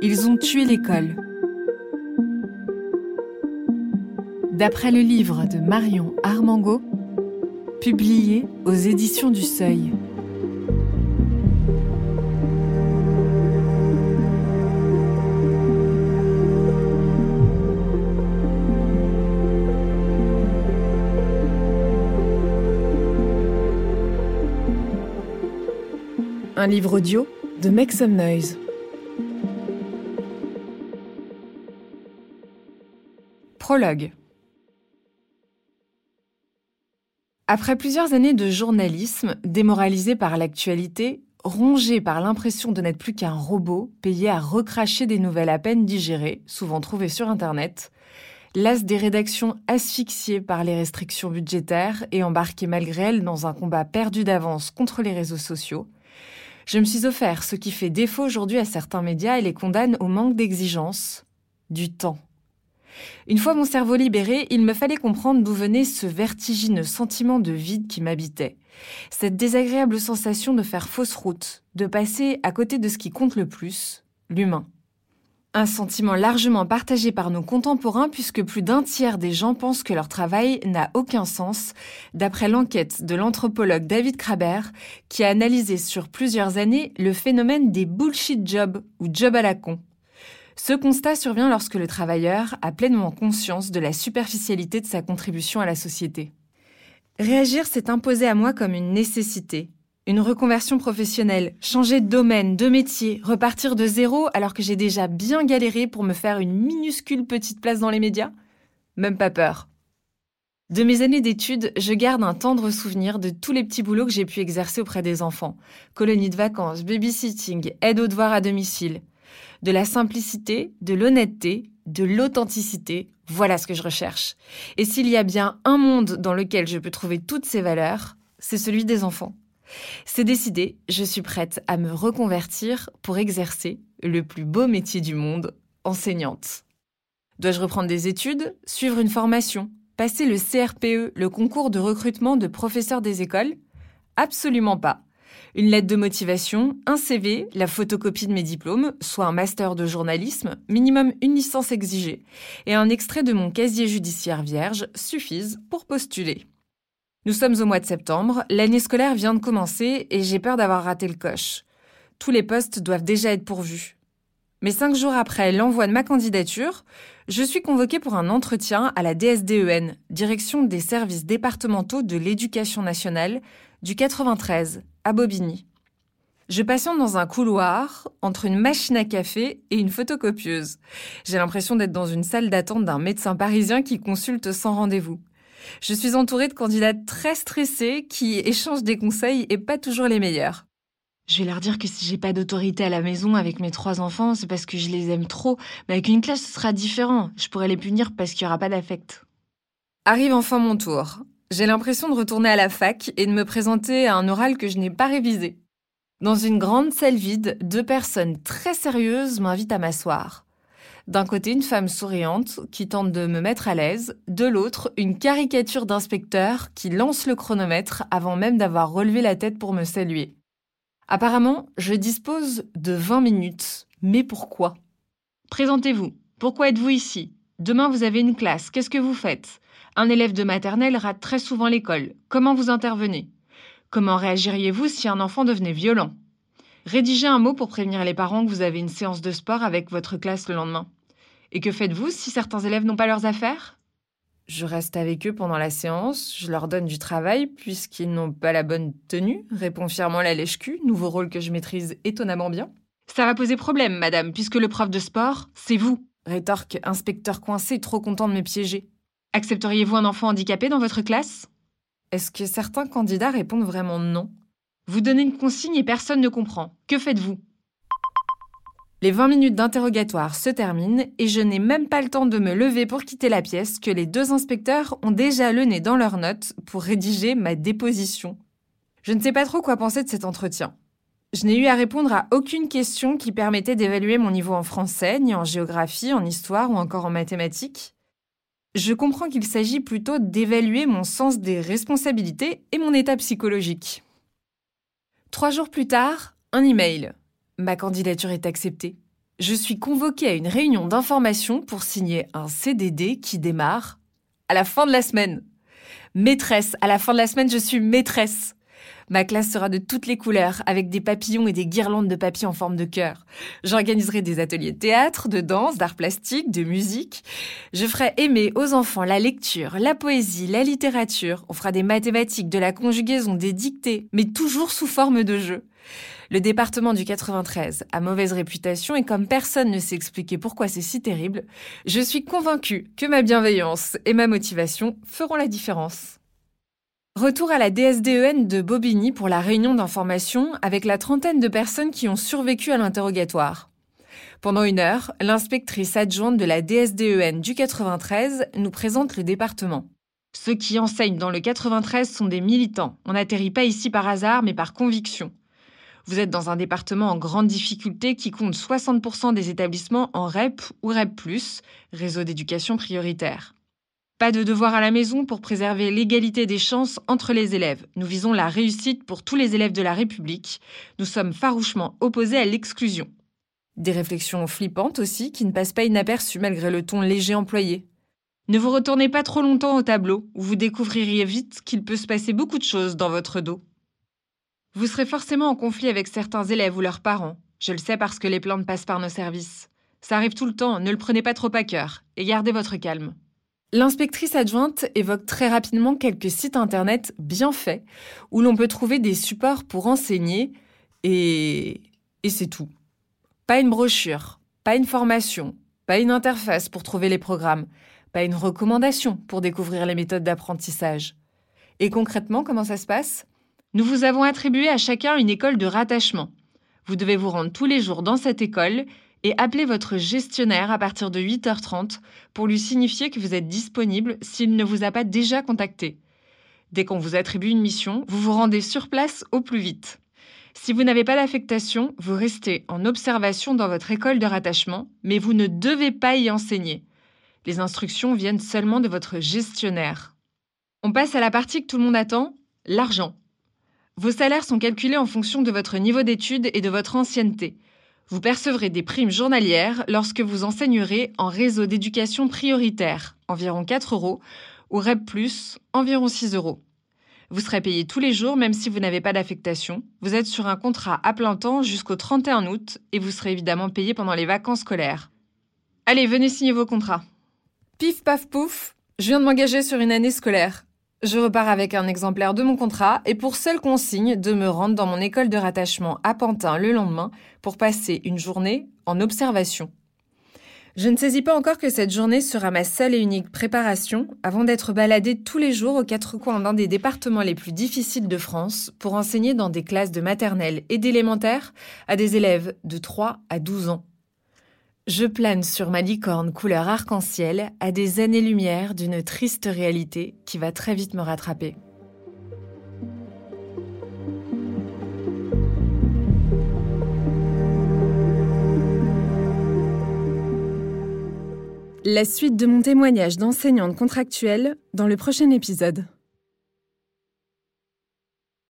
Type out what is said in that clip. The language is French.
Ils ont tué l'école. D'après le livre de Marion Armango, publié aux éditions du Seuil. Un livre audio de Make Some Noise. Prologue. Après plusieurs années de journalisme, démoralisé par l'actualité, rongé par l'impression de n'être plus qu'un robot payé à recracher des nouvelles à peine digérées, souvent trouvées sur Internet, las des rédactions asphyxiées par les restrictions budgétaires et embarquées malgré elles dans un combat perdu d'avance contre les réseaux sociaux, je me suis offert ce qui fait défaut aujourd'hui à certains médias et les condamne au manque d'exigence, du temps. Une fois mon cerveau libéré, il me fallait comprendre d'où venait ce vertigineux sentiment de vide qui m'habitait. Cette désagréable sensation de faire fausse route, de passer à côté de ce qui compte le plus, l'humain. Un sentiment largement partagé par nos contemporains puisque plus d'un tiers des gens pensent que leur travail n'a aucun sens, d'après l'enquête de l'anthropologue David Kraber, qui a analysé sur plusieurs années le phénomène des bullshit jobs ou jobs à la con. Ce constat survient lorsque le travailleur a pleinement conscience de la superficialité de sa contribution à la société. Réagir s'est imposé à moi comme une nécessité, une reconversion professionnelle, changer de domaine, de métier, repartir de zéro alors que j'ai déjà bien galéré pour me faire une minuscule petite place dans les médias? Même pas peur. De mes années d'études, je garde un tendre souvenir de tous les petits boulots que j'ai pu exercer auprès des enfants. Colonie de vacances, babysitting, aide aux devoirs à domicile. De la simplicité, de l'honnêteté, de l'authenticité, voilà ce que je recherche. Et s'il y a bien un monde dans lequel je peux trouver toutes ces valeurs, c'est celui des enfants. C'est décidé, je suis prête à me reconvertir pour exercer le plus beau métier du monde, enseignante. Dois-je reprendre des études, suivre une formation, passer le CRPE, le concours de recrutement de professeurs des écoles? Absolument pas. Une lettre de motivation, un CV, la photocopie de mes diplômes, soit un master de journalisme, minimum une licence exigée, et un extrait de mon casier judiciaire vierge suffisent pour postuler. Nous sommes au mois de septembre, l'année scolaire vient de commencer et j'ai peur d'avoir raté le coche. Tous les postes doivent déjà être pourvus. Mais cinq jours après l'envoi de ma candidature, je suis convoquée pour un entretien à la DSDEN, Direction des services départementaux de l'éducation nationale, du 93, à Bobigny. Je patiente dans un couloir entre une machine à café et une photocopieuse. J'ai l'impression d'être dans une salle d'attente d'un médecin parisien qui consulte sans rendez-vous. Je suis entourée de candidates très stressées qui échangent des conseils et pas toujours les meilleurs. Je vais leur dire que si j'ai pas d'autorité à la maison avec mes trois enfants, c'est parce que je les aime trop. Mais avec une classe, ce sera différent. Je pourrais les punir parce qu'il y aura pas d'affect. Arrive enfin mon tour. J'ai l'impression de retourner à la fac et de me présenter à un oral que je n'ai pas révisé. Dans une grande salle vide, deux personnes très sérieuses m'invitent à m'asseoir. D'un côté, une femme souriante qui tente de me mettre à l'aise, de l'autre, une caricature d'inspecteur qui lance le chronomètre avant même d'avoir relevé la tête pour me saluer. Apparemment, je dispose de 20 minutes. Mais pourquoi? Présentez-vous. Pourquoi êtes-vous ici? Demain, vous avez une classe. Qu'est-ce que vous faites? Un élève de maternelle rate très souvent l'école. Comment vous intervenez? Comment réagiriez-vous si un enfant devenait violent? Rédigez un mot pour prévenir les parents que vous avez une séance de sport avec votre classe le lendemain. Et que faites-vous si certains élèves n'ont pas leurs affaires? Je reste avec eux pendant la séance, je leur donne du travail puisqu'ils n'ont pas la bonne tenue, répond fièrement la lèche-cul, nouveau rôle que je maîtrise étonnamment bien. Ça va poser problème, madame, puisque le prof de sport, c'est vous, rétorque inspecteur coincé, trop content de me piéger. Accepteriez-vous un enfant handicapé dans votre classe? Est-ce que certains candidats répondent vraiment non? Vous donnez une consigne et personne ne comprend. Que faites-vous? Les 20 minutes d'interrogatoire se terminent et je n'ai même pas le temps de me lever pour quitter la pièce que les deux inspecteurs ont déjà le nez dans leurs notes pour rédiger ma déposition. Je ne sais pas trop quoi penser de cet entretien. Je n'ai eu à répondre à aucune question qui permettait d'évaluer mon niveau en français, ni en géographie, en histoire ou encore en mathématiques. Je comprends qu'il s'agit plutôt d'évaluer mon sens des responsabilités et mon état psychologique. Trois jours plus tard, un email. Ma candidature est acceptée. je suis convoquée à une réunion d'information pour signer un CDD qui démarre à la fin de la semaine. Maîtresse, à la fin de la semaine, je suis maîtresse. Ma classe sera de toutes les couleurs, avec des papillons et des guirlandes de papier en forme de cœur. J'organiserai des ateliers de théâtre, de danse, d'art plastique, de musique. Je ferai aimer aux enfants la lecture, la poésie, la littérature. On fera des mathématiques, de la conjugaison, des dictées, mais toujours sous forme de jeu. Le département du 93 a mauvaise réputation et comme personne ne sait expliquer pourquoi c'est si terrible, je suis convaincue que ma bienveillance et ma motivation feront la différence. Retour à la DSDEN de Bobigny pour la réunion d'information avec la trentaine de personnes qui ont survécu à l'interrogatoire. Pendant une heure, l'inspectrice adjointe de la DSDEN du 93 nous présente le département. Ceux qui enseignent dans le 93 sont des militants. On n'atterrit pas ici par hasard, mais par conviction. Vous êtes dans un département en grande difficulté qui compte 60% des établissements en REP ou REP, réseau d'éducation prioritaire. Pas de devoir à la maison pour préserver l'égalité des chances entre les élèves. Nous visons la réussite pour tous les élèves de la République. Nous sommes farouchement opposés à l'exclusion. Des réflexions flippantes aussi qui ne passent pas inaperçues malgré le ton léger employé. Ne vous retournez pas trop longtemps au tableau, où vous découvririez vite qu'il peut se passer beaucoup de choses dans votre dos. Vous serez forcément en conflit avec certains élèves ou leurs parents. Je le sais parce que les plaintes passent par nos services. Ça arrive tout le temps, ne le prenez pas trop à cœur, et gardez votre calme. L'inspectrice adjointe évoque très rapidement quelques sites internet bien faits où l'on peut trouver des supports pour enseigner et, et c'est tout. Pas une brochure, pas une formation, pas une interface pour trouver les programmes, pas une recommandation pour découvrir les méthodes d'apprentissage. Et concrètement, comment ça se passe? Nous vous avons attribué à chacun une école de rattachement. Vous devez vous rendre tous les jours dans cette école et appelez votre gestionnaire à partir de 8h30 pour lui signifier que vous êtes disponible s'il ne vous a pas déjà contacté. Dès qu'on vous attribue une mission, vous vous rendez sur place au plus vite. Si vous n'avez pas d'affectation, vous restez en observation dans votre école de rattachement, mais vous ne devez pas y enseigner. Les instructions viennent seulement de votre gestionnaire. On passe à la partie que tout le monde attend, l'argent. Vos salaires sont calculés en fonction de votre niveau d'études et de votre ancienneté. Vous percevrez des primes journalières lorsque vous enseignerez en réseau d'éducation prioritaire, environ 4 euros, ou REP, environ 6 euros. Vous serez payé tous les jours même si vous n'avez pas d'affectation. Vous êtes sur un contrat à plein temps jusqu'au 31 août et vous serez évidemment payé pendant les vacances scolaires. Allez, venez signer vos contrats. Pif paf pouf, je viens de m'engager sur une année scolaire. Je repars avec un exemplaire de mon contrat et pour seule consigne de me rendre dans mon école de rattachement à Pantin le lendemain pour passer une journée en observation. Je ne saisis pas encore que cette journée sera ma seule et unique préparation avant d'être baladée tous les jours aux quatre coins d'un des départements les plus difficiles de France pour enseigner dans des classes de maternelle et d'élémentaire à des élèves de 3 à 12 ans. Je plane sur ma licorne couleur arc-en-ciel à des années-lumière d'une triste réalité qui va très vite me rattraper. La suite de mon témoignage d'enseignante contractuelle dans le prochain épisode.